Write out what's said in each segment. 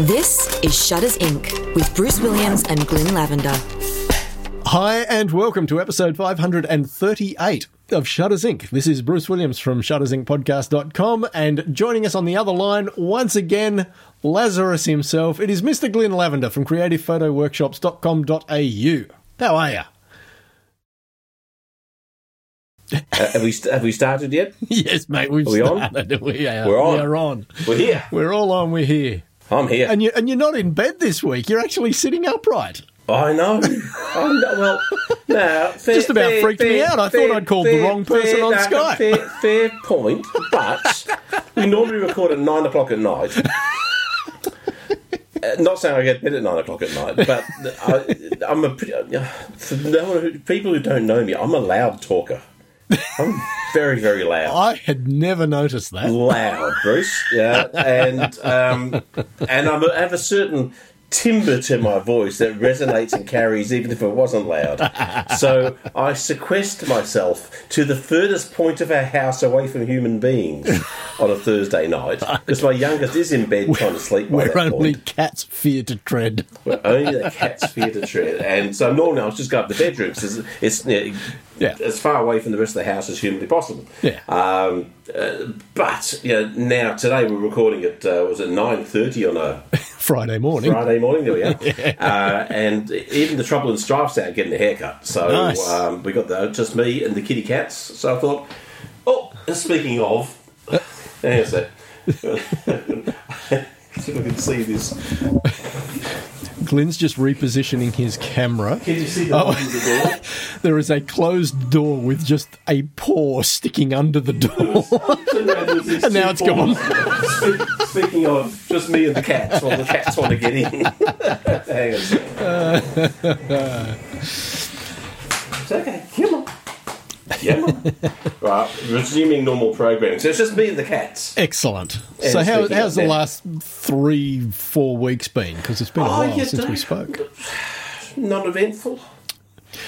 This is Shutters Inc. with Bruce Williams and Glyn Lavender. Hi, and welcome to episode 538 of Shutters Inc. This is Bruce Williams from shuttersincpodcast.com, and joining us on the other line, once again, Lazarus himself, it is Mr. Glyn Lavender from creativephotoworkshops.com.au. How are you? Uh, have we st- have we started yet? yes, mate, we've Are we on? We are, We're on. We are on. We're here. We're all on, we're here. I'm here. And, you, and you're not in bed this week, you're actually sitting upright. I know. I know. Well, now fair, Just about fair, freaked me out. I fair, thought I'd called the wrong person fair, on no, Skype. Fair, fair point, but we normally record at nine o'clock at night. Uh, not saying I get bed at nine o'clock at night, but I, I'm a pretty, uh, for no people who don't know me. I'm a loud talker. I'm very, very loud. I had never noticed that. loud, Bruce. Yeah, and um, and I'm, I have a certain timbre to my voice that resonates and carries even if it wasn't loud. So I sequester myself to the furthest point of our house away from human beings on a Thursday night because my youngest is in bed trying to sleep. Where only point. cats fear to tread. Where only the cats fear to tread. And so normally I was just go up to the bedroom because it's, it's Yeah. as far away from the rest of the house as humanly possible. Yeah. Um, uh, but you know, now today we're recording at uh, was it nine thirty on a Friday morning. Friday morning? There we are. uh, and even the trouble and strife's out getting a haircut. So Nice. um, we got the, just me and the kitty cats. So I thought, oh, speaking of, hang on a sec. See if I can see this. Glyn's just repositioning his camera. Can you see the Oh. the door? There is a closed door with just a paw sticking under the door. and now it's gone. Speaking of just me and the cats, well, the cats want to get in. Hang on. a second. It's okay. Come on. On. right, resuming normal programming. So it's just me and the cats. Excellent. And so, how, how's the last three, four weeks been? Because it's been a Oh, while since we spoke. Non-eventful.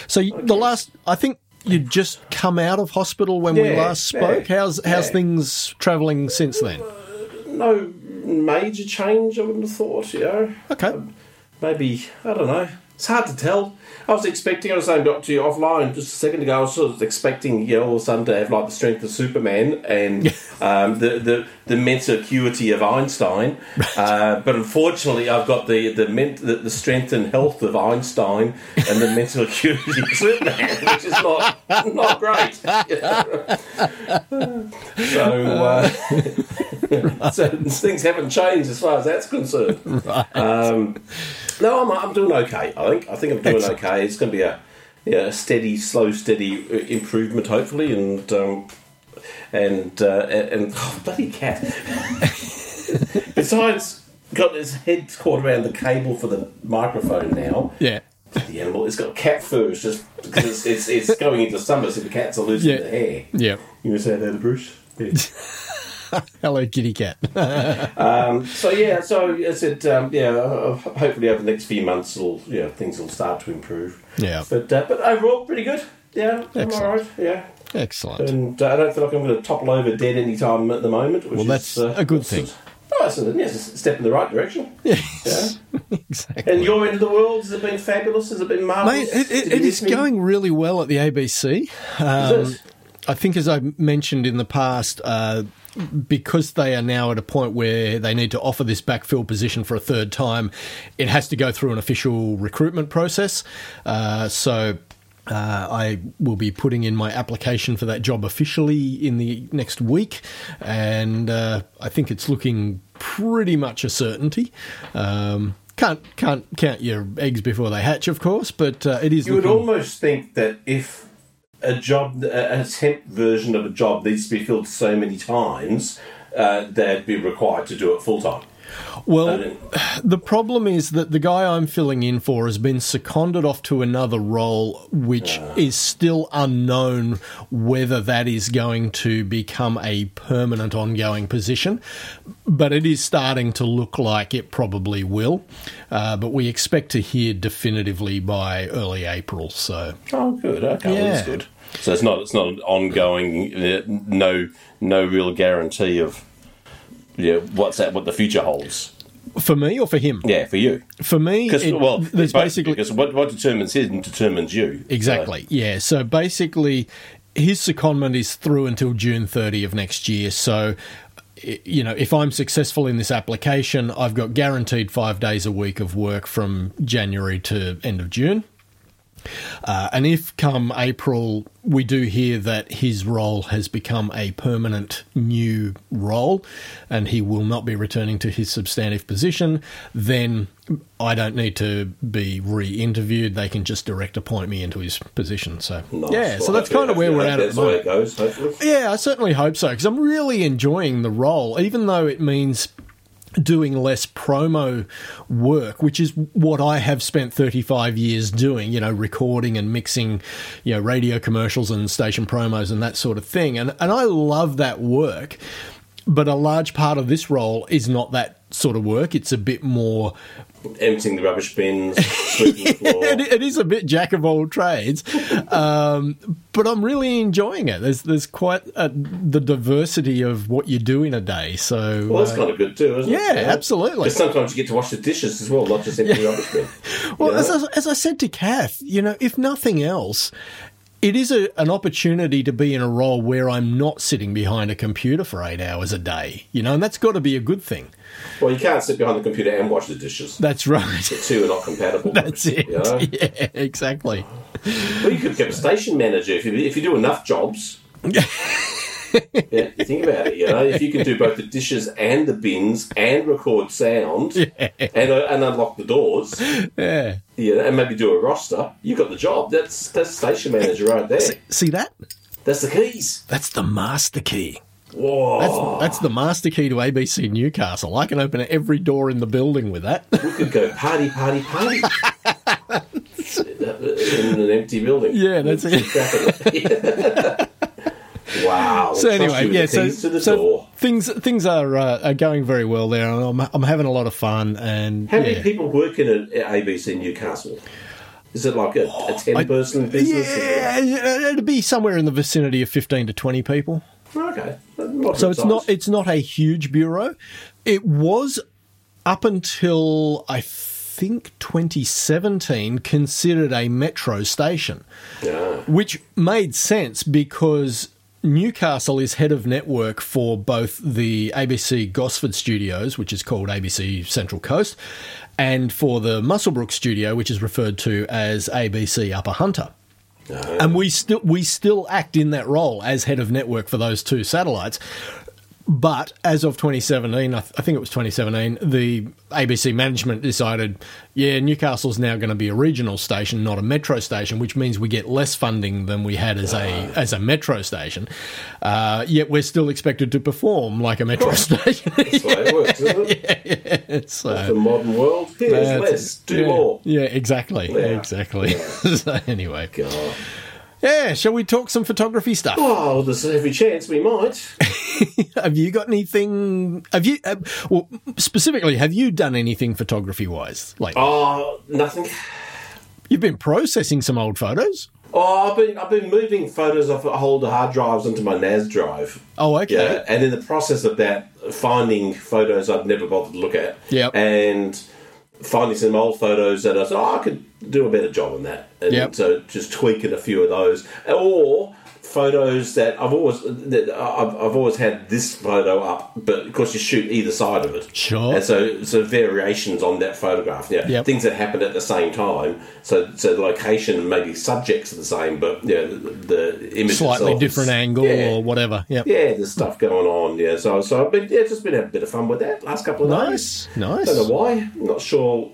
So, the last, I think you'd just come out of hospital when we last spoke. yeah, how's how's yeah. things travelling since then? Uh, no major change, I wouldn't have thought, you know. Okay. Uh, maybe I don't know. It's hard to tell. I was expecting. I was saying got to you offline just a second ago. I was sort of expecting you know, all of a sudden to have like the strength of Superman and um, the, the the mental acuity of Einstein. Uh, but unfortunately, I've got the the, ment- the strength and health of Einstein and the mental acuity of Superman, which is not not great. so. Uh, so things haven't changed as far as that's concerned. Um, no, I'm, I'm doing okay. I think I think I'm doing Excellent. okay. It's going to be a, yeah, a steady, slow, steady uh, improvement, hopefully, and um, and uh, and, oh, bloody cat. Besides, got his head caught around the cable for the microphone now. Yeah. The animal, it's got cat fur. It's just because it's, it's, it's going into summer, so the cats are losing Yeah. their hair. Yeah. You want to say that to Bruce? Yeah. Hello, kitty cat. Um, so yeah, so I said, um, yeah, uh, hopefully over the next few months, will know, things will start to improve. Yeah. But uh, but overall, pretty good. Yeah, I'm Excellent. all right. Yeah, Excellent. and uh, I don't feel like I'm going to topple over dead any time at the moment. Which Well, is, that's uh, a good thing. Oh, it's a, yeah, it's a step in the right direction. Yes. exactly. And your end of the world has it been fabulous? Has it been marvelous? it, it, it miss is me? going really well at the ABC. Um, Is it? I think, as I mentioned in the past, uh, because they are now at a point where they need to offer this backfill position for a third time, it has to go through an official recruitment process. Uh, so. Uh, I will be putting in my application for that job officially in the next week, and uh, I think it's looking pretty much a certainty. Um, can't can't count your eggs before they hatch, of course, but uh, it is. You would almost think that if a job, a temp version of a job needs to be filled so many times, uh, they'd be required to do it full time. Well, the problem is that the guy I'm filling in for has been seconded off to another role, which is still unknown whether that is going to become a permanent, ongoing position. But it is starting to look like it probably will. Uh, but we expect to hear definitively by early April. So, Oh, good. Okay, well, that's good. So it's not it's not an ongoing, uh, no no real guarantee of yeah what's that what the future holds. For me or for him? Yeah, for you. For me, it- well, there's basically because what, what determines him determines you. Exactly. Yeah. So basically, his secondment is through until June 30 of next year. So, you know, if I'm successful in this application, I've got guaranteed five days a week of work from January to end of June. Uh, and if come April we do hear that his role has become a permanent new role and he will not be returning to his substantive position, then I don't need to be re interviewed. They can just direct appoint me into his position. So, Nice. yeah, so that's kind of where we're at at the moment. goes. Yeah, I certainly hope so because I'm really enjoying the role, even though it means doing less promo work, which is what I have spent 35 years doing, you know, recording and mixing, you know, radio commercials and station promos and that sort of thing. And and I love that work. But a large part of this role is not that sort of work. It's a bit more Emptying the rubbish bins, sweeping the floor. it, is a bit jack of all trades, um, but I'm really enjoying it. There's there's quite a, the diversity of what you do in a day. So Well, that's uh, kind of good too, isn't it? Yeah, absolutely. Because sometimes you get to wash the dishes as well, not just empty the rubbish bin. well, You know? as I, as I said to Kath, you know, if nothing else. It is a, an opportunity to be in a role where I'm not sitting behind a computer for eight hours a day, you know, and that's got to be a good thing. well, you can't sit behind the computer and wash the dishes. That's right. The two are not compatible. That's it. You know? Yeah, exactly. Well, you could become a station manager if you, if you do enough jobs. yeah, think about it. You know, if you can do both the dishes and the bins and record sound and uh, and unlock the doors, Yeah. yeah, and maybe do a roster, you've got the job. That's that's station manager right there. See that? That's the keys. That's the master key. Whoa! That's, that's the master key to ABC Newcastle. I can open every door in the building with that. we could go party, party, party in an empty building. yeah, that's it. So anyway, yeah, so, so things things are uh, are going very well there, and I'm I'm having a lot of fun. And How many people work in at ABC Newcastle? Is it like a, a ten person business? Yeah, yeah, it'd be somewhere in the vicinity of fifteen to twenty people. Okay. So it's size. not it's not a huge bureau. It was up until I think 2017 considered a metro station. Yeah. which made sense because Newcastle is head of network for both the ABC Gosford studios, which is called ABC Central Coast, and for the Muswellbrook studio, which is referred to as ABC Upper Hunter. Oh. And we still we still act in that role as head of network for those two satellites. But as of 2017, I, th- I think it was 2017, the ABC management decided, yeah, Newcastle's now going to be a regional station, not a metro station, which means we get less funding than we had as a as a metro station. Uh, yet we're still expected to perform like a metro station. That's the way it works, isn't it? so, The modern world. Here's less. Do yeah, more. Yeah, exactly, Yeah. exactly. so anyway, God. Yeah, shall we talk some photography stuff? Oh, there's every chance we might. have you got anything? Have you, uh, well, specifically, have you done anything photography wise? Like, Oh, nothing. you've been processing some old photos. Oh, I've been I've been moving photos off older hard drives onto my NAS drive. Oh, okay. Yeah, and in the process of that, finding photos I'd never bothered to look at. Yeah, And finding some old photos that I thought, oh, I could do a better job on that. And Yep. so just tweaking a few of those. Or photos that I've always that I've, I've always had this photo up, but of course you shoot either side of it. Sure. And so so variations on that photograph. Yeah. Yep. Things that happened at the same time. So so the location and maybe subjects are the same, but yeah, the, the image Slightly is- different angle yeah. or whatever. Yep. Yeah, there's stuff going on. Yeah, so so I've been yeah, just been having a bit of fun with that last couple of Nice, days. nice. Don't know why. I'm Not sure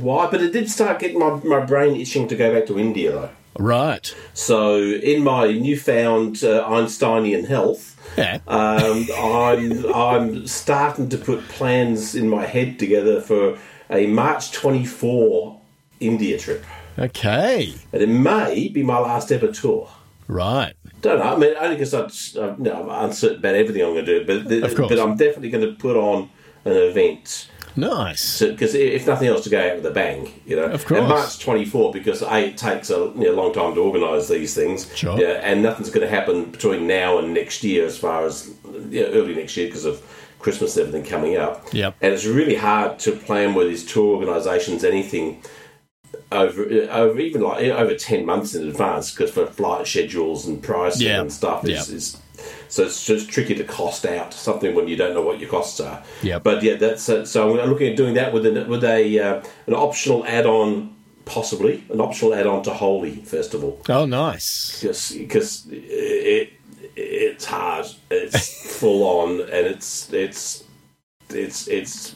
why, but it did start getting my, my brain itching to go back to India though. Right. So in my newfound uh, Einsteinian health, Yeah. um, I'm I'm starting to put plans in my head together for a March 24 India trip, okay. and it may be my last ever tour. Right. Don't know. I mean, only because I'm, I'm, no, I'm uncertain about everything I'm going to do, but the, Of course. but I'm definitely going to put on an event Nice. because if nothing else, to go out with a bang, you know. Of course. And March 24 because a it takes a you know, long time to organise these things. Sure. Yeah, and nothing's going to happen between now and next year, as far as you know, early next year because of Christmas and everything coming up. Yep. And it's really hard to plan with these tour organisations anything over over even like over ten months in advance because for flight schedules and pricing and stuff is, is so it's just tricky to cost out something when you don't know what your costs are. Yeah. But yeah, that's uh, so I'm looking at doing that with an with a uh, an optional add-on, possibly an optional add-on to Holi Festival Oh, nice. because because it it's hard, it's full on, and it's it's it's it's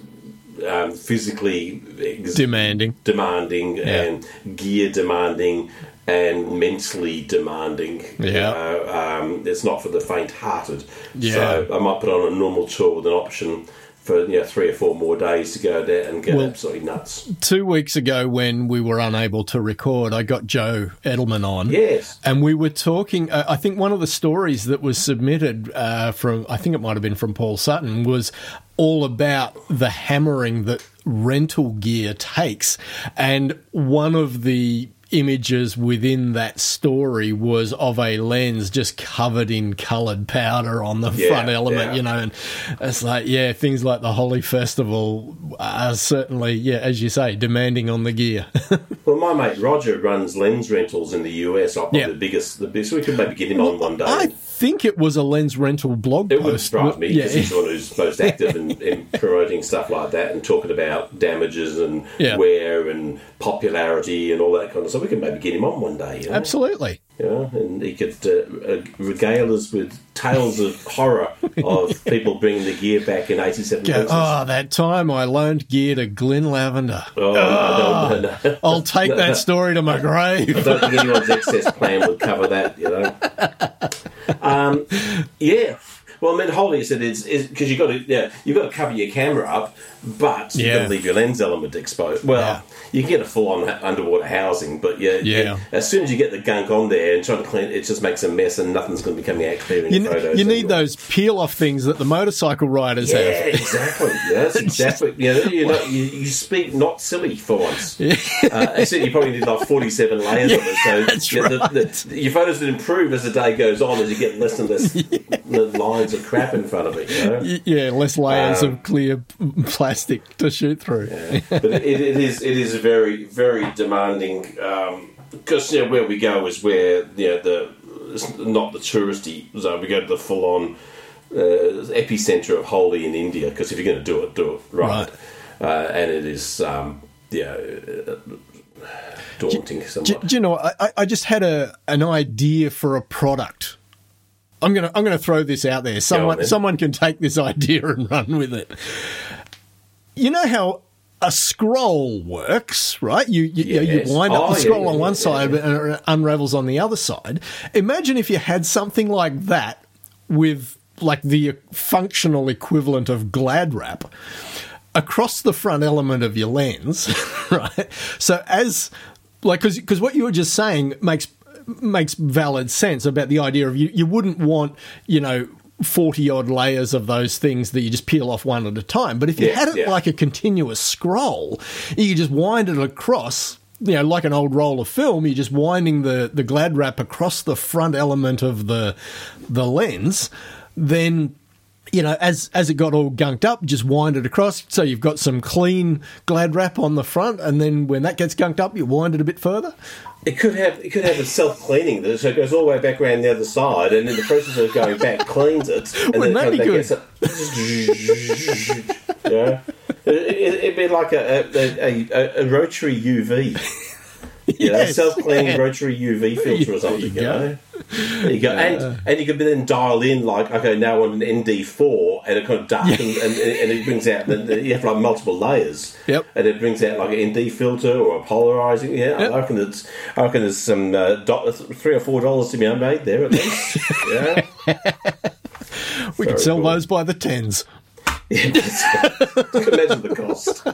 um, physically ex- Demanding. demanding and gear demanding and mentally demanding. Yeah. Uh, um, it's not for the faint-hearted. Yeah. So I might put on a normal tour with an option for you know three or four more days to go there and get Well- absolutely nuts. Two weeks ago, when we were unable to record, I got Joe Edelman on. Yes. And we were talking. Uh, I think one of the stories that was submitted uh, from, I think it might have been from Paul Sutton, was all about the hammering that rental gear takes. And one of the images within that story was of a lens just covered in coloured powder on the Yeah, front element, yeah. you know. And it's like, yeah, things like the Holi Festival are certainly, yeah, as you say, demanding on the gear. Well, my mate Roger runs Lensrentals in the US. Probably Yeah. the biggest, the biggest. We could maybe get him on one day. I think it was a lens rental blog It would post. surprise me Yeah. because he's the one who's most active in, in promoting stuff like that and talking about damages and Yeah. wear and popularity and all that kind of stuff. We could maybe get him on one day, you know? Absolutely. Know, and he could uh, uh, regale us with tales of horror of people bringing the gear back in 87 Go, oh, that time I loaned gear to Glyn Lavender. Oh, no, no, no. I'll take that story to my grave. I don't think anyone's excess plan would cover that, you know. Um, yeah. Well, I mean, Holi is it is because you got to yeah you've got to cover your camera up, but you got to leave your lens element exposed. Well, Yeah. you can get a full on underwater housing, but yeah, Yeah. as soon as you get the gunk on there and try to clean it, it just makes a mess, and nothing's going to be coming out clear in You, your photos. you need anyway. those peel off things that the motorcycle riders Yeah, have. exactly. Yeah, that's exactly. You, know, you, know, you, you speak not silly for once. Uh, except you probably need like 47 layers of it. So that's yeah, the, the, your photos will improve as the day goes on as you get less and less the lines of crap in front of it. You know? Yeah, less layers Um, of clear plastic to shoot through. but it, it is it is very very demanding because you know, where we go is where you know, the it's not the touristy zone. We go to the full on uh, epicenter of Holi in India because if you're going to do it, do it right. Uh, and it is um, yeah uh, daunting. Do, somewhat. do you know? I, I- I just had a an idea for a product. I'm gonna I'm gonna throw this out there. Someone then. someone can take this idea and run with it. You know how a scroll works, right? You you, you- Yes. you wind up Oh, the scroll yeah, on one yeah, side yeah. and it unravels on the other side. Imagine if you had something like that with like the functional equivalent of Glad wrap across the front element of your lens, right? So as like because what you were just saying makes makes valid sense about the idea of you you wouldn't want you know. 40 odd layers of those things that you just peel off one at a time. But if you Yeah, had it yeah. like a continuous scroll, you just wind it across, you know, like an old roll of film, you're just winding the, the glad wrap across the front element of the the lens, then you know, as as it got all gunked up, just wind it across. So you've got some clean glad wrap on the front, and then when that gets gunked up, you wind it a bit further. It could have it could have a self cleaning so it goes all the way back around the other side, and in the process of going back, cleans it, and Wouldn't then it comes back. Gets it, yeah, it, it'd be like a a, a, a rotary UV. You know, self-cleaning rotary UV filter or something. you You, go. know, there you go, and and you can then dial in like okay now on an ND4, and it kind of darkens and, and it brings out. The, you have like multiple layers. Yep. and it brings out like an ND filter or a polarizing. Yeah, Yep. I reckon it's I reckon there's some uh, do- three or four dollars to be made there at least. yeah, We could sell cool. those by the tens. Imagine the cost.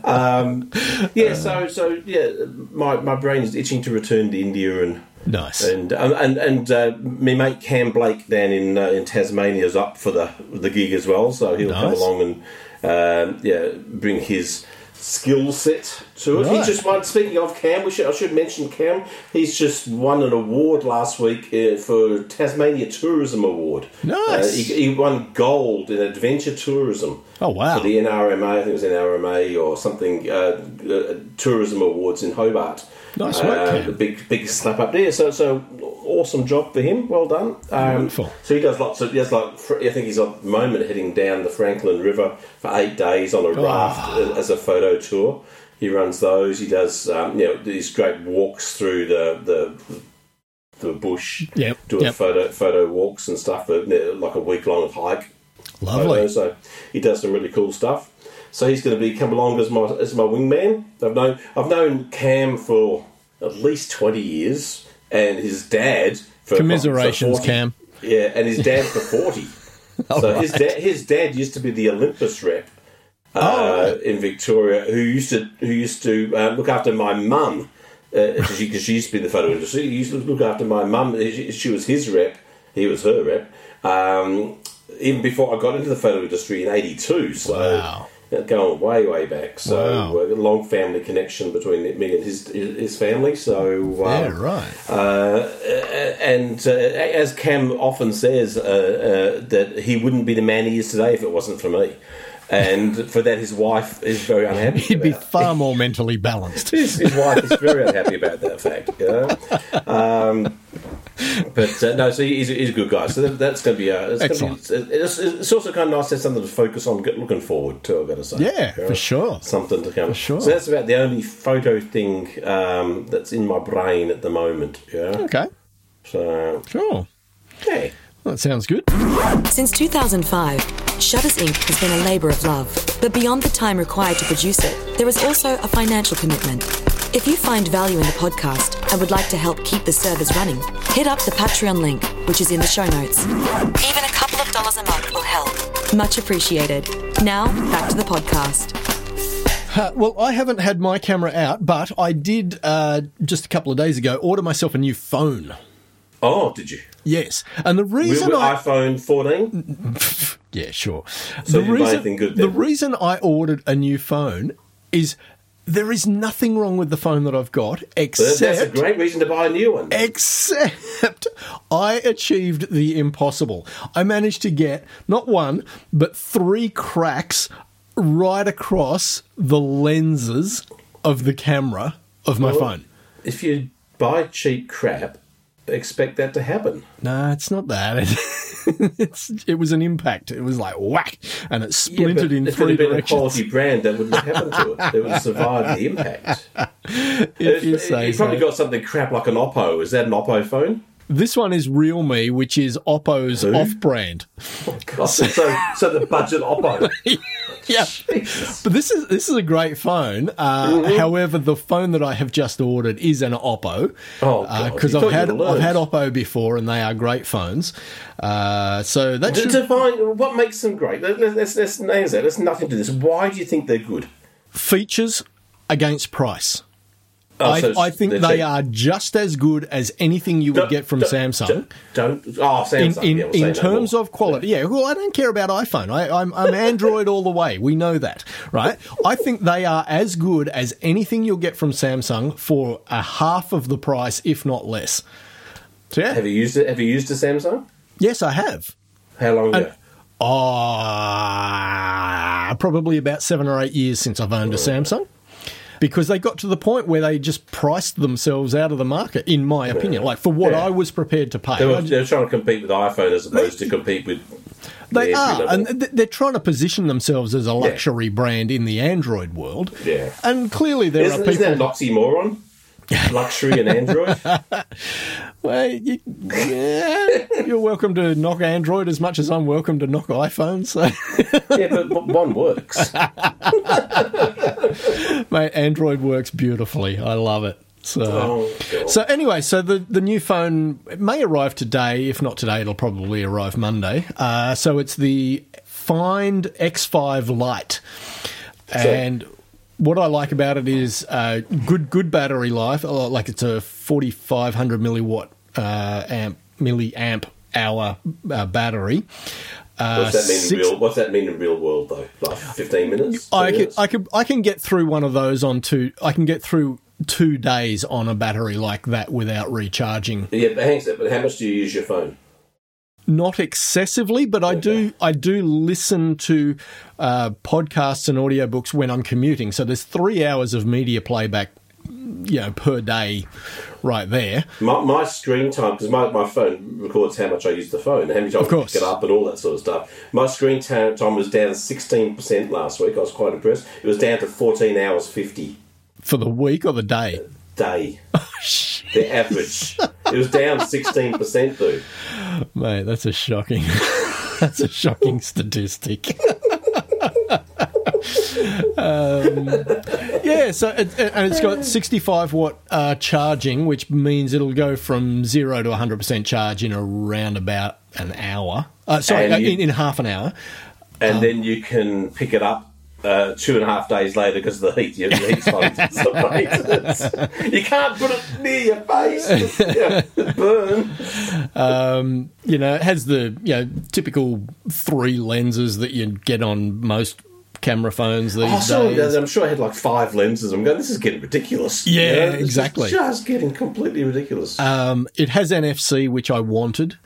um, yeah, so so yeah, my my brain is itching to return to India and. Nice. And um, and and uh, my mate Cam Blake down in uh, in Tasmania is up for the the gig as well, so he'll come along and um, yeah bring his skill set to it. He just won. Speaking of Cam, we should, I should mention Cam. He's just won an award last week uh, for Tasmania Tourism Award. Nice. Uh, he, he won gold in adventure tourism. Oh, wow. For the NRMA, I think it was NRMA or something. Uh, uh, tourism awards in Hobart. Nice work, Uh, the big big slap up there. So so awesome job for him. Well done. Um, Wonderful. so he does lots of. He does like I think he's at the moment heading down the Franklin River for eight days on a Oh. raft as a photo tour. He runs those. He does um, you know these great walks through the the the bush. Yep, Doing yep. photo photo walks and stuff. But like a week long hike. Lovely. So he does some really cool stuff. So he's going to be come along as my as my wingman. I've known I've known Cam for at least twenty years, and his dad for Commiserations, for 40 Cam. Yeah, and his dad for forty. so his dad his dad used to be the Olympus rep uh, Oh, in Victoria, who used to who used to uh, look after my mum because she, 'cause she used to be in the photo industry. He used to look after my mum. She, she was his rep. He was her rep. Um, even before I got into the photo industry in '82. So Wow. Uh, going way way back. So Wow. uh, a long family connection between me and his his family. So um, Yeah, right. uh, and uh, as Cam often says, uh, uh, that he wouldn't be the man he is today if it wasn't for me. And for that, his wife is very unhappy. He'd be far more mentally balanced. his, his wife is very unhappy about that fact. You know? um, but uh, no, so he's, he's a good guy. So that, that's going to be a. It's, gonna be, Excellent. it's, it's also kind of nice to have something to focus on, get looking forward to. I've got to say, Yeah, You know? for sure. something to come. sure. So that's about the only photo thing um, that's in my brain at the moment. Yeah. Okay, So sure. yeah. That sounds good. Since 2005, Shutters Inc. has been a labour of love. But beyond the time required to produce it, there is also a financial commitment. If you find value in the podcast and would like to help keep the servers running, hit up the Patreon link, which is in the show notes. Even a couple of dollars a month will help. Much appreciated. Now, back to the podcast. Uh, well, I haven't had my camera out, but I did uh, just a couple of days ago order myself a new phone. Oh, did you? Yes, and the reason with I iPhone 14? yeah sure So the you buy reason anything good the reason I ordered a new phone is there is nothing wrong with the phone that I've got except That's a great reason to buy a new one. Except I achieved the impossible. I managed to get not one, but three cracks right across the lenses of the camera of my Well, phone. If you buy cheap crap, expect that to happen. No, it's not that. it's, it was an impact. It was like whack, and it Yeah, splintered but in if it had been a quality brand, that wouldn't have happened to it. It would have survived the impact. If you say You've probably got something crap like an Oppo. Is that an Oppo phone? This one is Realme, which is Oppo's Who? off-brand. Oh, God, so, so the budget Oppo. Yeah, Jesus. but this is this is a great phone. Uh, Mm-hmm. However, the phone that I have just ordered is an Oppo. Oh, because You I've had I've had. Oppo before, and they are great phones. Uh, so that should, define what makes them great. Let- let- Let's let's names that. There's nothing to this. Why do you think they're good? features against price. Oh, I, so I think they're cheap. are just as good as anything you would Don't- get from don't- Samsung. Don't, don't- oh, in, Samsung. in, yeah, we'll in say no terms of quality. Yeah, well, I don't care about iPhone. I, I'm, I'm Android all the way. We know that, right? I think they are as good as anything you'll get from Samsung for a half of the price, if not less. So yeah, have you used it? Have you used a Samsung? yes, I have. How long ago? Ah, probably about seven or eight years since I've owned a Samsung. Because they got to the point where they just priced themselves out of the market, in my opinion. Like for what Yeah. I was prepared to pay. They were, they were trying to compete with iPhone as opposed to compete with. They the are, level. and they're trying to position themselves as a luxury brand in the Android world. Yeah. and clearly there Isn't, are isn't people. that an oxymoron? Luxury and Android. well, you, yeah, you're welcome to knock Android as much as I'm welcome to knock iPhone. So, yeah, but, but one works. mate, Android works beautifully. I love it. So, Oh, so anyway, so the the new phone it may arrive today. If not today, it'll probably arrive Monday. Uh, so it's the Find X5 Lite, and what I like about it is uh, good good battery life. uh, Like it's a forty five hundred milliwatt uh, amp milliamp hour uh, battery. What's that mean six- in real? What's that mean in real world though? Like fifteen minutes? I can, minutes? I can, I can get through one of those on two. I can get through two days on a battery like that without recharging. Yeah, but hang on But how much do you use your phone? Not excessively, but I do. I do listen to uh, podcasts and audiobooks when I'm commuting. So there's three hours of media playback, you know, per day, right there. My, my screen time, because my, my phone records how much I use the phone, how many times I pick it up, and all that sort of stuff. My screen time was down 16% last week. I was quite impressed. It was down to 14 hours 50 For the week or the day? Day. the average. It was down 16%, dude. Mate, that's a shocking. that's a shocking statistic. um, yeah, so it, and it's got 65 watt uh, charging, which means it'll go from zero to 100 percent charge in around about an hour. Uh, sorry, uh, you- in, in half an hour. And then you can pick it up. Uh, two and a half days later because of the heat. Your, your heat's starting to You can't put it near your face. Yeah, burn. You know, it has the you know typical three lenses that you get on most camera phones these Oh, sorry, days. I'm sure I had like five lenses. I'm going, this is getting ridiculous. Yeah, You know, exactly. just getting completely ridiculous. Um, it has NFC, which I wanted,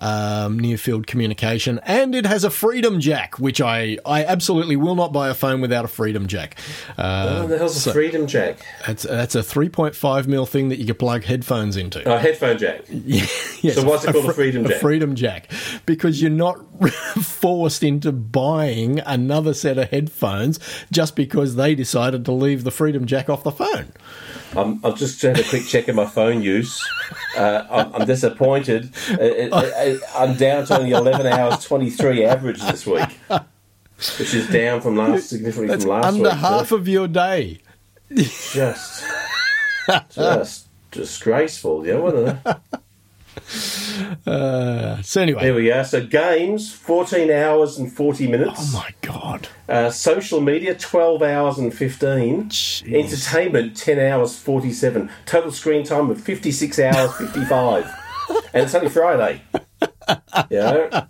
um, near field communication, and it has a Freedom Jack, which I, I absolutely will not buy a phone without a Freedom Jack. Uh, oh, the hell's a Freedom Jack? that's, that's a 3.5 mil thing that you can plug headphones into. Oh, headphone jack. Yes, so what's it called, a Freedom a Jack? Freedom Jack, because you're not forced into buying another set of headphones just because they decided to leave the Freedom Jack off the phone. I'm, I've just had a quick check of my phone use. Uh, I'm, I'm disappointed. Uh, uh, uh, I'm down to only 11 hours 23 average this week, which is down from last significantly That's from last under week. half of your day. just, just disgraceful. Yeah, wasn't it? Uh, so anyway, There we are. So games, 14 hours and 40 minutes. oh my god. Uh, social media, 12 hours and 15. Jeez. Entertainment, 10 hours 47. Total screen time of 56 hours 55. and it's only Friday. You know?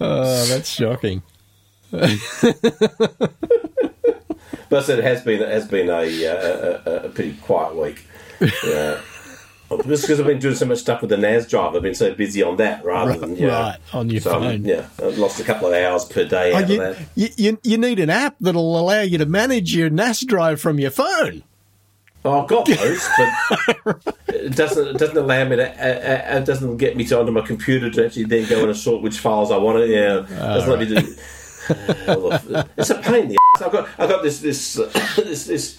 Oh, that's shocking. But it has been, it has been a, uh, a, a, a pretty quiet week. Yeah. Just because I've been doing so much stuff with the NAS drive, I've been so busy on that rather than, you know, right, on your so, phone. Yeah, I lost a couple of hours per day Oh, out of you, that. you, you, you need an app that'll allow you to manage your NAS drive from your phone. Oh, I've got those, but it doesn't it doesn't allow me to. Uh, uh, it doesn't get me to onto my computer to actually then go and sort which files I want to. Yeah, doesn't let me do. It's a pain in the ass. I've got I've got this this uh, this this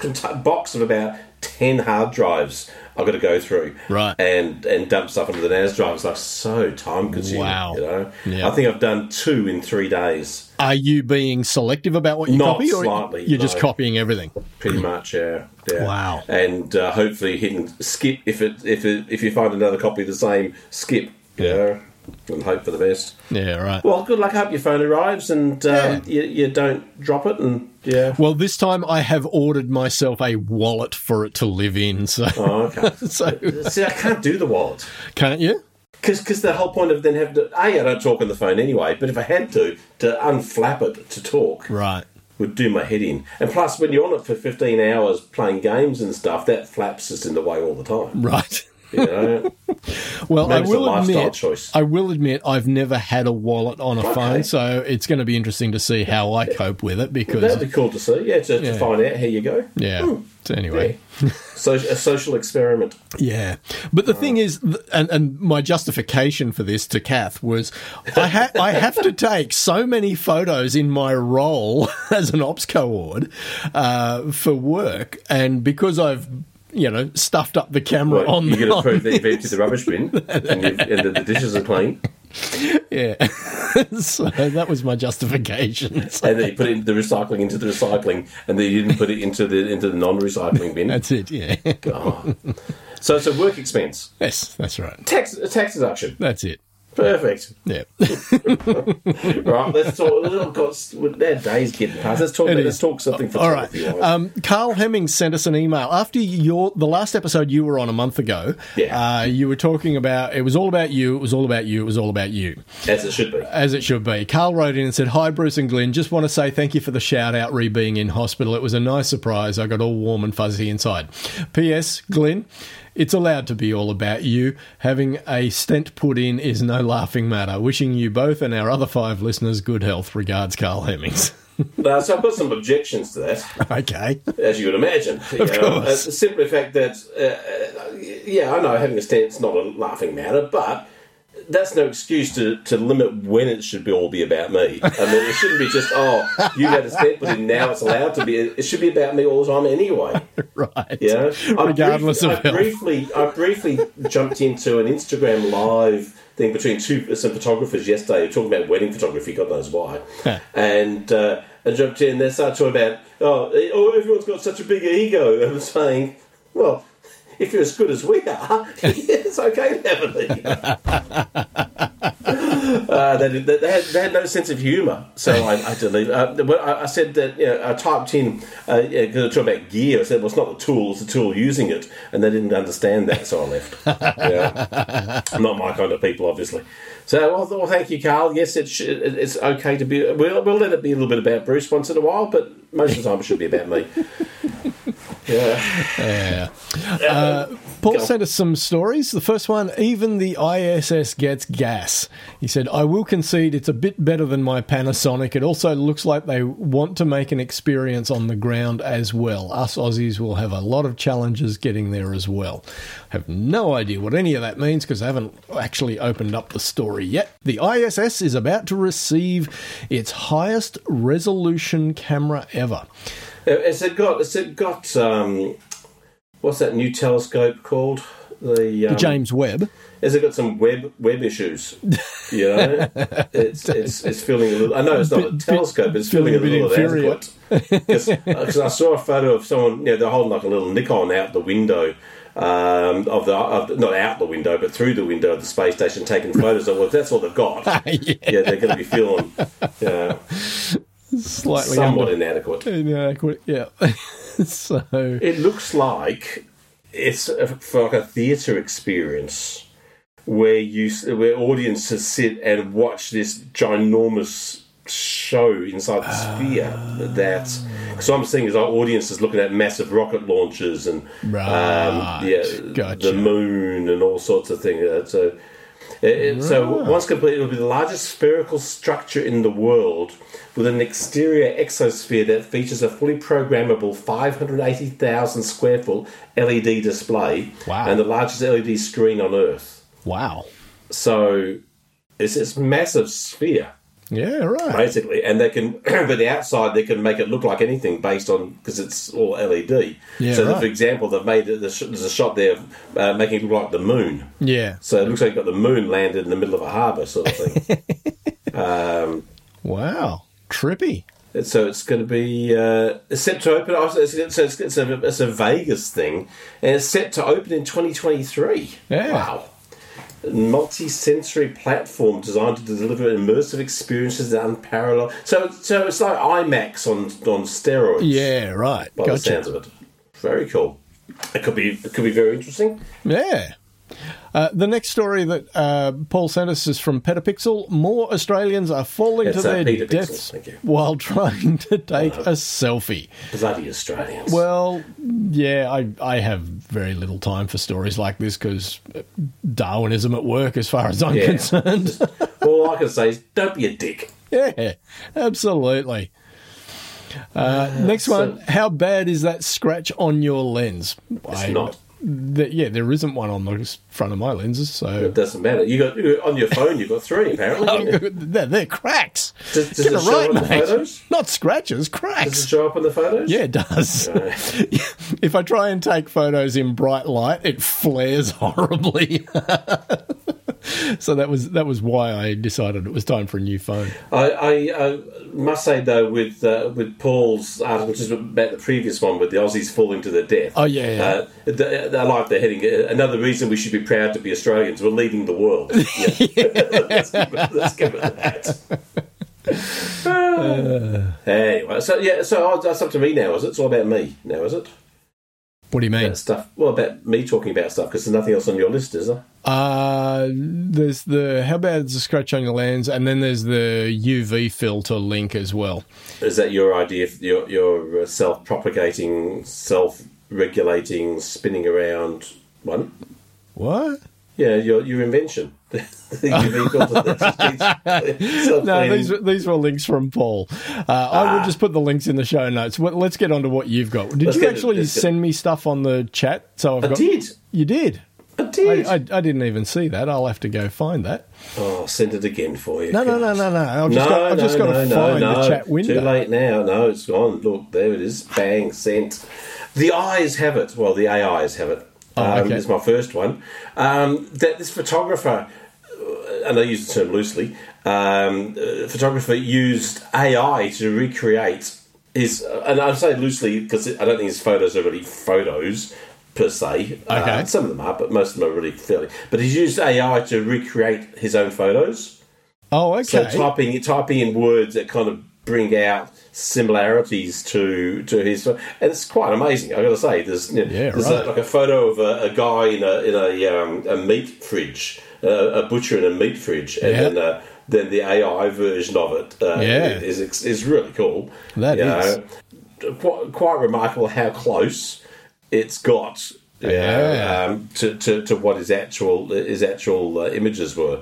box of about ten hard drives I've got to go through, Right. and and dump stuff into the NAS drive. It's like so time consuming. Wow. you know. Yeah. I think I've done two in three days. Are you being selective about what you Not copy, or slightly, you're just copying everything? Pretty much, yeah. yeah. Wow. And uh, hopefully hitting skip if it if it if you find another copy of the same skip. Yeah. And hope for the best. Yeah, right. Well, good luck. I hope your phone arrives and um, you, you don't drop it. And yeah. Well, this time I have ordered myself a wallet for it to live in. So, Oh, okay. so See, I can't do the wallet can't you? because the whole point of then having to a I don't talk on the phone anyway. But if I had to to unflap it to talk, Right. would do my head in. And plus, when you're on it for 15 hours playing games and stuff, that flaps is in the way all the time. Right. You know. Well, Maybe I will admit, choice. I will admit, I've never had a wallet on a Okay. phone, so it's going to be interesting to see how I cope with it. Because That'd be cool to see. Yeah, to, Yeah. to find out how you go. yeah. So anyway, So, a social experiment. Yeah, but the thing is, and, and my justification for this to Kath was, I ha- I have to take so many photos in my role as an ops coord uh, for work, and because I've you know stuffed up the camera Well, on you the get to prove that you've emptied the rubbish bin and, and that the dishes are clean, yeah, so that was my justification. So and then you put it, the recycling into the recycling, and then you didn't put it into the into the non-recycling bin. that's it. Yeah, Oh. So it's a work expense, yes, that's right. tax a tax deduction. That's it. Perfect. Yeah. Right, let's talk. We've got that day's getting past. Let's talk. It Let's is. talk something for All right. Um, Carl Hemmings sent us an email after your the last episode you were on a month ago. Yeah. Uh, you were talking about it was all about you. It was all about you. It was all about you, as it should be. as it should be. Carl wrote in and said, "Hi Bruce and Glyn. Just want to say thank you for the shout out re being in hospital. It was a nice surprise. I got all warm and fuzzy inside. P.S. Glyn." It's allowed to be all about you. Having a stent put in is no laughing matter. Wishing you both and our other five listeners good health. Regards, Carl Hemmings. Uh, so I've got some objections to that. okay. as you would imagine. You Of know, course. uh, simply the fact that, uh, uh, yeah, I know having a stent's not a laughing matter, but that's no excuse to, to limit when it should be all be about me. I mean, it shouldn't be just, oh, you had a stent put in, now it's allowed to be. It should be about me all the time anyway. Right. Yeah, I Regardless briefly, of I health. briefly, I briefly jumped into an Instagram live thing between two some photographers yesterday talking about wedding photography. God knows why. and uh, I jumped in. They started talking about oh, oh, everyone's got such a big ego. And I'm saying, well. If you're as good as we are, it's okay to have an ego. Uh, they, they, they, had, they had no sense of humour, so I, I deleted. Uh, well, I, I said that you know, I typed in uh, yeah, to talk about gear. I said, "Well, it's not the tool; it's the tool using it," and they didn't understand that, so I left. yeah. Not my kind of people, obviously. So, well, well thank you, Carl. Yes, it sh- it- it's okay to be. We'll, we'll let it be a little bit about Bruce once in a while, but most of the time it should be about me. Yeah. Yeah. Uh, Paul Go. sent us some stories. The first one, even the ISS gets gas. He said, I will concede it's a bit better than my Panasonic. It also looks like they want to make an experience on the ground as well. Us Aussies will have a lot of challenges getting there as well. I have no idea what any of that means because I haven't actually opened up the story yet. The ISS is about to receive its highest resolution camera ever. Uh, Has it got? Has it got? Um, what's that new telescope called? The, um, The James Webb. Has it got some web web issues? You know, it's it's it's feeling a little. I know it's not a telescope. It's feeling a feeling a bit little inadequate. Because I saw a photo of someone. You know, they're holding like a little Nikon out the window. Um, of the of, the- not out the window, but through the window of the space station, taking photos of. Well, if that's all they've got. yeah. yeah, they're going to be feeling yeah, Slightly somewhat under- inadequate. Inadequate, yeah. so It looks like it's a, for like a theatre experience where you where audiences sit and watch this ginormous show inside the sphere. That so I'm seeing is our audience is looking at massive rocket launches and Right. um, yeah, Gotcha. the moon and all sorts of things. Uh, So. It- So once complete, it will be the largest spherical structure in the world with an exterior exosphere that features a fully programmable 580,000 square foot LED display Wow. and the largest LED screen on Earth. wow. So it's this massive sphere, Yeah, right. basically, and they can, but the outside they can make it look like anything based on because it's all LED. Yeah, so, right. for example, they've made it- there's a shot there of uh, making it look like the moon. Yeah. So it looks like you've got the moon landed in the middle of a harbour, sort of thing. um, Wow. Trippy. so it's going to be uh, it's set to open. oh, So it's, it's, it's, it's, a, it's a Vegas thing, and it's set to open in 2023. Yeah. Wow. Multi-sensory platform designed to deliver immersive experiences that unparalleled. So, so it's like IMAX on on steroids. Yeah, right. by the sounds of it. Very cool. It could be it could be very interesting. Yeah. Uh, the next story that uh, Paul sent us is from Petapixel. More Australians are falling It's, to uh, their Peter deaths while trying to take a selfie. Bloody Australians. Well, yeah, I, I have very little time for stories like this because Darwinism at work, as far as I'm Yeah. concerned. all I can say is don't be a dick. Yeah, absolutely. Uh, next so- one. How bad is that scratch on your lens? It's not. Yeah, there isn't one on the front of my lenses, so It doesn't matter. You got on your phone. You've got three apparently. Oh, they're, they're cracks. Does- does it it show right, on the photos? Not scratches, cracks. Does it show up in the photos? Yeah, it does. Right. if I try and take photos in bright light, it flares horribly. so that was that was why I decided it was time for a new phone. I, I uh, must say though, with uh, with Paul's article, which is about the previous one, with the Aussies falling to their death. Oh, yeah, yeah. Uh, the, I like the heading. Uh, Another reason we should be proud to be Australians. We're leading the world. Yeah. let's, give it, let's give it that. anyway, so yeah, so oh, that's up to me now, is it? It's all about me now, is it? What do you mean? About stuff. Well, about me talking about stuff because there's nothing else on your list, is there? Uh, there's the how bad is the scratch on your lens, and then there's the UV filter link as well. Is that your idea? Your your uh, self-propagating, self-regulating, spinning around one? What? Yeah, your your invention. The UV filter that just No, these these were links from Paul. Uh, I will just put the links in the show notes. Well, Let's get on to what you've got. Did Let's you it- actually send me stuff on the chat? So I've I got. did. You did. I did. I, I, I didn't even see that. I'll have to go find that. oh, I'll send it again for you. No, no, no, no, no. I've just got, I've just got to find the chat window. Too late now. No, it's gone. Look, there it is. Bang, sent. The eyes have it. Well, the AIs have it. Oh, um, okay. This is my first one. Um, that this photographer, uh, and I use the term loosely, um, uh, photographer used AI to recreate his, and I say loosely because I don't think his photos are really photos per se. Uh, Okay. some of them are, but most of them are really fairly. But he's used AI to recreate his own photos. Oh, okay. So typing typing in words that kind of bring out similarities to to his, and it's quite amazing. I got to say, there's you know, Yeah, there's right. a, like a photo of a, a guy in a in a um, a meat fridge, uh, a butcher in a meat fridge, and Yeah. then uh, then the AI version of it uh, Yeah. is is really cool. That That is. is quite, quite remarkable how close it's got. you Yeah. um, to, to, to what his actual his actual uh, images were.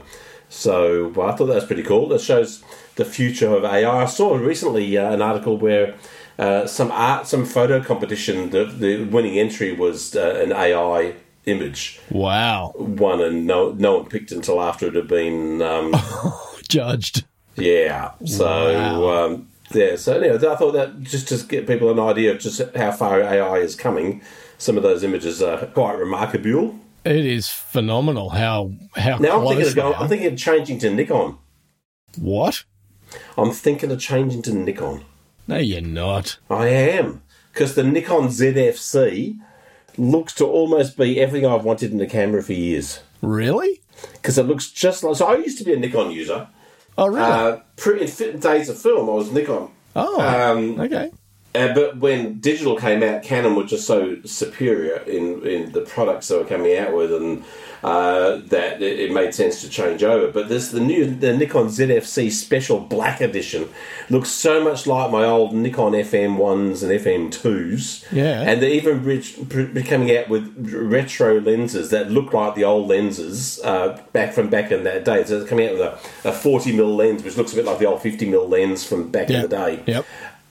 So well, I thought that was pretty cool. That shows the future of AI. I saw recently uh, an article where uh, some art, some photo competition, the, the winning entry was uh, an AI image wow. one, and no no one picked until after it had been um, Judged. yeah. So Wow. um, yeah. So anyway, I thought that just to get people an idea of just how far AI is coming. Some of those images are quite remarkable. It is phenomenal how how Now I'm thinking of going. I'm thinking of changing to Nikon. What? I'm thinking of changing to Nikon. No, you're not. I am because the Nikon ZFC looks to almost be everything I've wanted in a camera for years. Really? Because it looks just like. So I used to be a Nikon user. Oh, really? Uh, pre- in days of film, I was Nikon. oh, um, okay. Uh, but when digital came out, Canon were just so superior in, in the products they were coming out with, and uh, that it, it made sense to change over. But this the new the Nikon ZFC Special Black Edition looks so much like my old Nikon FM ones and FM twos. Yeah. and they're even re- coming out with retro lenses that look like the old lenses uh, back from back in that day. So they're coming out with a, a forty mm lens, which looks a bit like the old fifty mm lens from back Yeah. in the day Yep.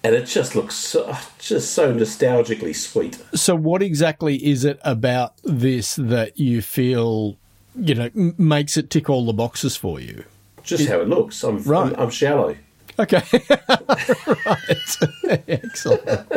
And it just looks so, just so nostalgically sweet. So, what exactly is it about this that you feel, you know, makes it tick all the boxes for you? Just how it looks. I'm, Right. I'm, I'm shallow. Okay. right. Excellent.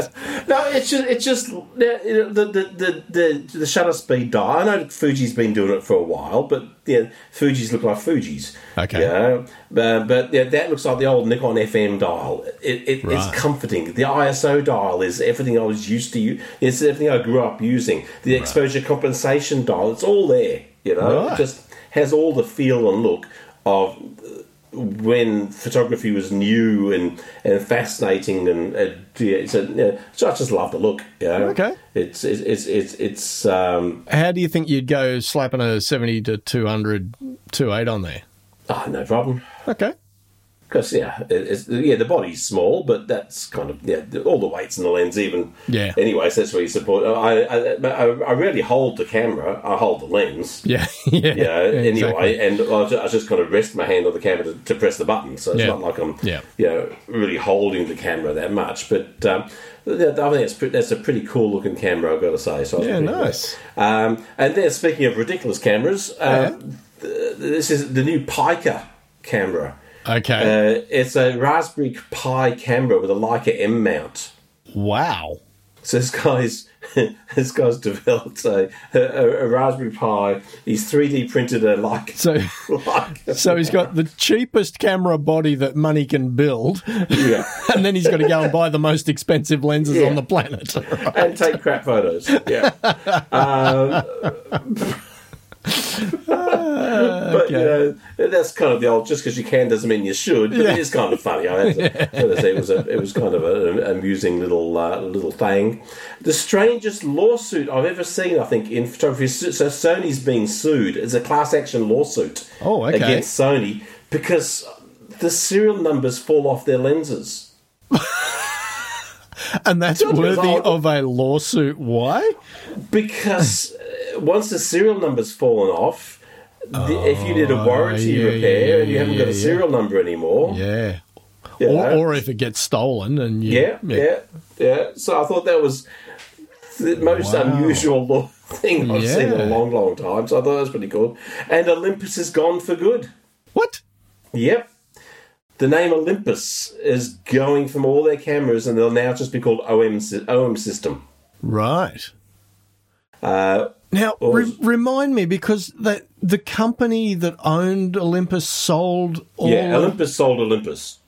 No, it's just it's just the the the the, the shutter speed dial. I know Fuji's been doing it for a while, but yeah, Fuji's look like Fuji's. Okay. Yeah, but, but yeah, that looks like the old Nikon FM dial. It, it, Right. It's comforting. The ISO dial is everything I was used to. It's everything I grew up using. The exposure compensation dial. It's all there. You know, Right. it just has all the feel and look of when photography was new and, and fascinating and uh, yeah, so, yeah, so I just love the look. You know? Okay. it's it's it's it's, it's um, How do you think you'd go slapping a 70 to 200 2.8 on there? oh, no problem. Okay. Because yeah, it's, yeah, the body's small, but that's kind of yeah, all the weights in the lens even. Yeah. Anyway, so that's where you support. I I, I I rarely hold the camera. I hold the lens. Yeah. yeah. Yeah. exactly. Anyway, and I just, I just kind of rest my hand on the camera to, to press the button, so it's Yeah. not like I'm Yeah. you know really holding the camera that much. But um, yeah, I think pre- that's a pretty cool looking camera. I've got to say. So Yeah, pretty happy with nice. Um, and then speaking of ridiculous cameras, uh, th- this is the new Piker camera. Okay. Uh, it's a Raspberry Pi camera with a Leica M mount. wow. So this guy's this guy's developed a, a, a Raspberry Pi. He's 3D printed a like. So, like so he's got the cheapest camera body that money can build, yeah, and then he's got to go and buy the most expensive lenses Yeah. on the planet. and take crap photos. Yeah. Um, but you know, that's kind of the old. Just because you can doesn't mean you should. But Yeah. it is kind of funny. I had to, had to say it was a, it was kind of an amusing little uh, little thing. The strangest lawsuit I've ever seen. I think in photography. So Sony's being sued. It's a class action lawsuit. Oh, okay. Against Sony because the serial numbers fall off their lenses. And that's worthy of a lawsuit. Why? because uh, once the serial number's fallen off, the, if you did a oh, warranty Oh, yeah, repair yeah, and you haven't got a serial number anymore, Yeah. you Or, know, or if it gets stolen and you, yeah, yeah, yeah. So I thought that was the most Wow. unusual law thing I've seen in a long, long time. So I thought that was pretty cool. And Olympus is gone for good. What? Yep. The name Olympus is going from all their cameras, and they'll now just be called OM, OM system. Right. Uh, Now, re- remind me because the the company that owned Olympus sold all. yeah, Olympus sold Olympus.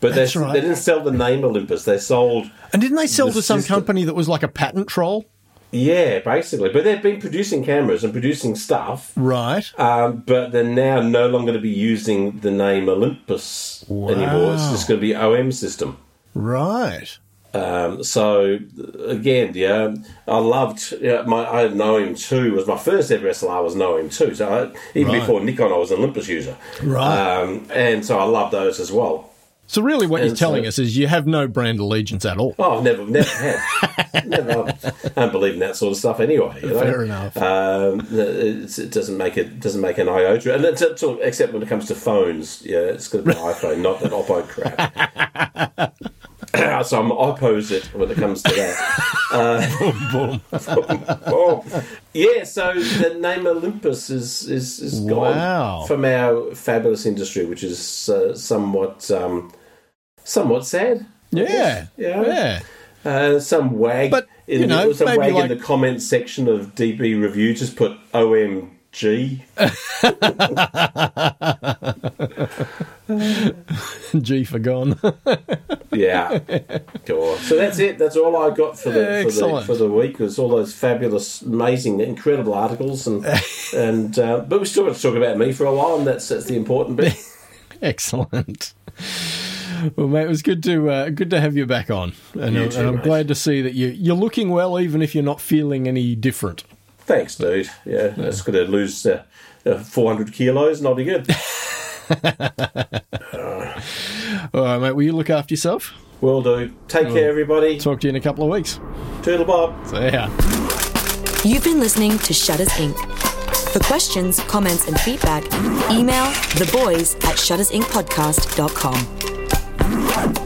But they, right. they didn't sell the name Olympus. They sold and didn't they sell the to some system. company that was like a patent troll? Yeah, basically. But they've been producing cameras and producing stuff, Right. um, but they're now no longer going to be using the name Olympus anymore. It's just going to be OM system. Right. Um, so again, yeah, I loved yeah, my I had an OM two was my first ever SLR was an OM two. So I, even Right. before Nikon, I was an Olympus user, Right. Um, and so I love those as well. So really, what you're And so- telling us is you have no brand allegiance at all. Oh, I've never, never had. never, I don't believe in that sort of stuff anyway. You know? Fair enough. Um, it's, it doesn't make it doesn't make an iota, and it's, except when it comes to phones. Yeah, it's going to be iPhone, not that Oppo crap. so I'm opposite when it comes to that. Boom. oh, yeah. So the name Olympus is is, is Wow. gone from our fabulous industry, which is uh, somewhat um, somewhat sad. Yeah. Yeah. yeah. Uh, some wag, But, in you know, the, some wag like- in the comments section of DPReview just put OMG. G G for gone. Yeah, cool. So that's it. That's all I got for the for the, for the week. Was all those fabulous, amazing, incredible articles, and and uh, but we still got to talk about me for a while, and that's that's the important bit. Excellent. Well, mate, it was good to uh, good to have you back on, and, You I'm- too, and I'm mate. glad to see that you you're looking well, even if you're not feeling any different. Thanks, dude. Yeah, it's good to lose uh, uh, 400 kilos, Not I'll good. All right, mate. Will you look after yourself? Will do. Take care, everybody. Talk to you in a couple of weeks. Toodle bob. So yeah. You've been listening to Shutters Inc. For questions, comments, and feedback, email the boys at shuttersincpodcast.com.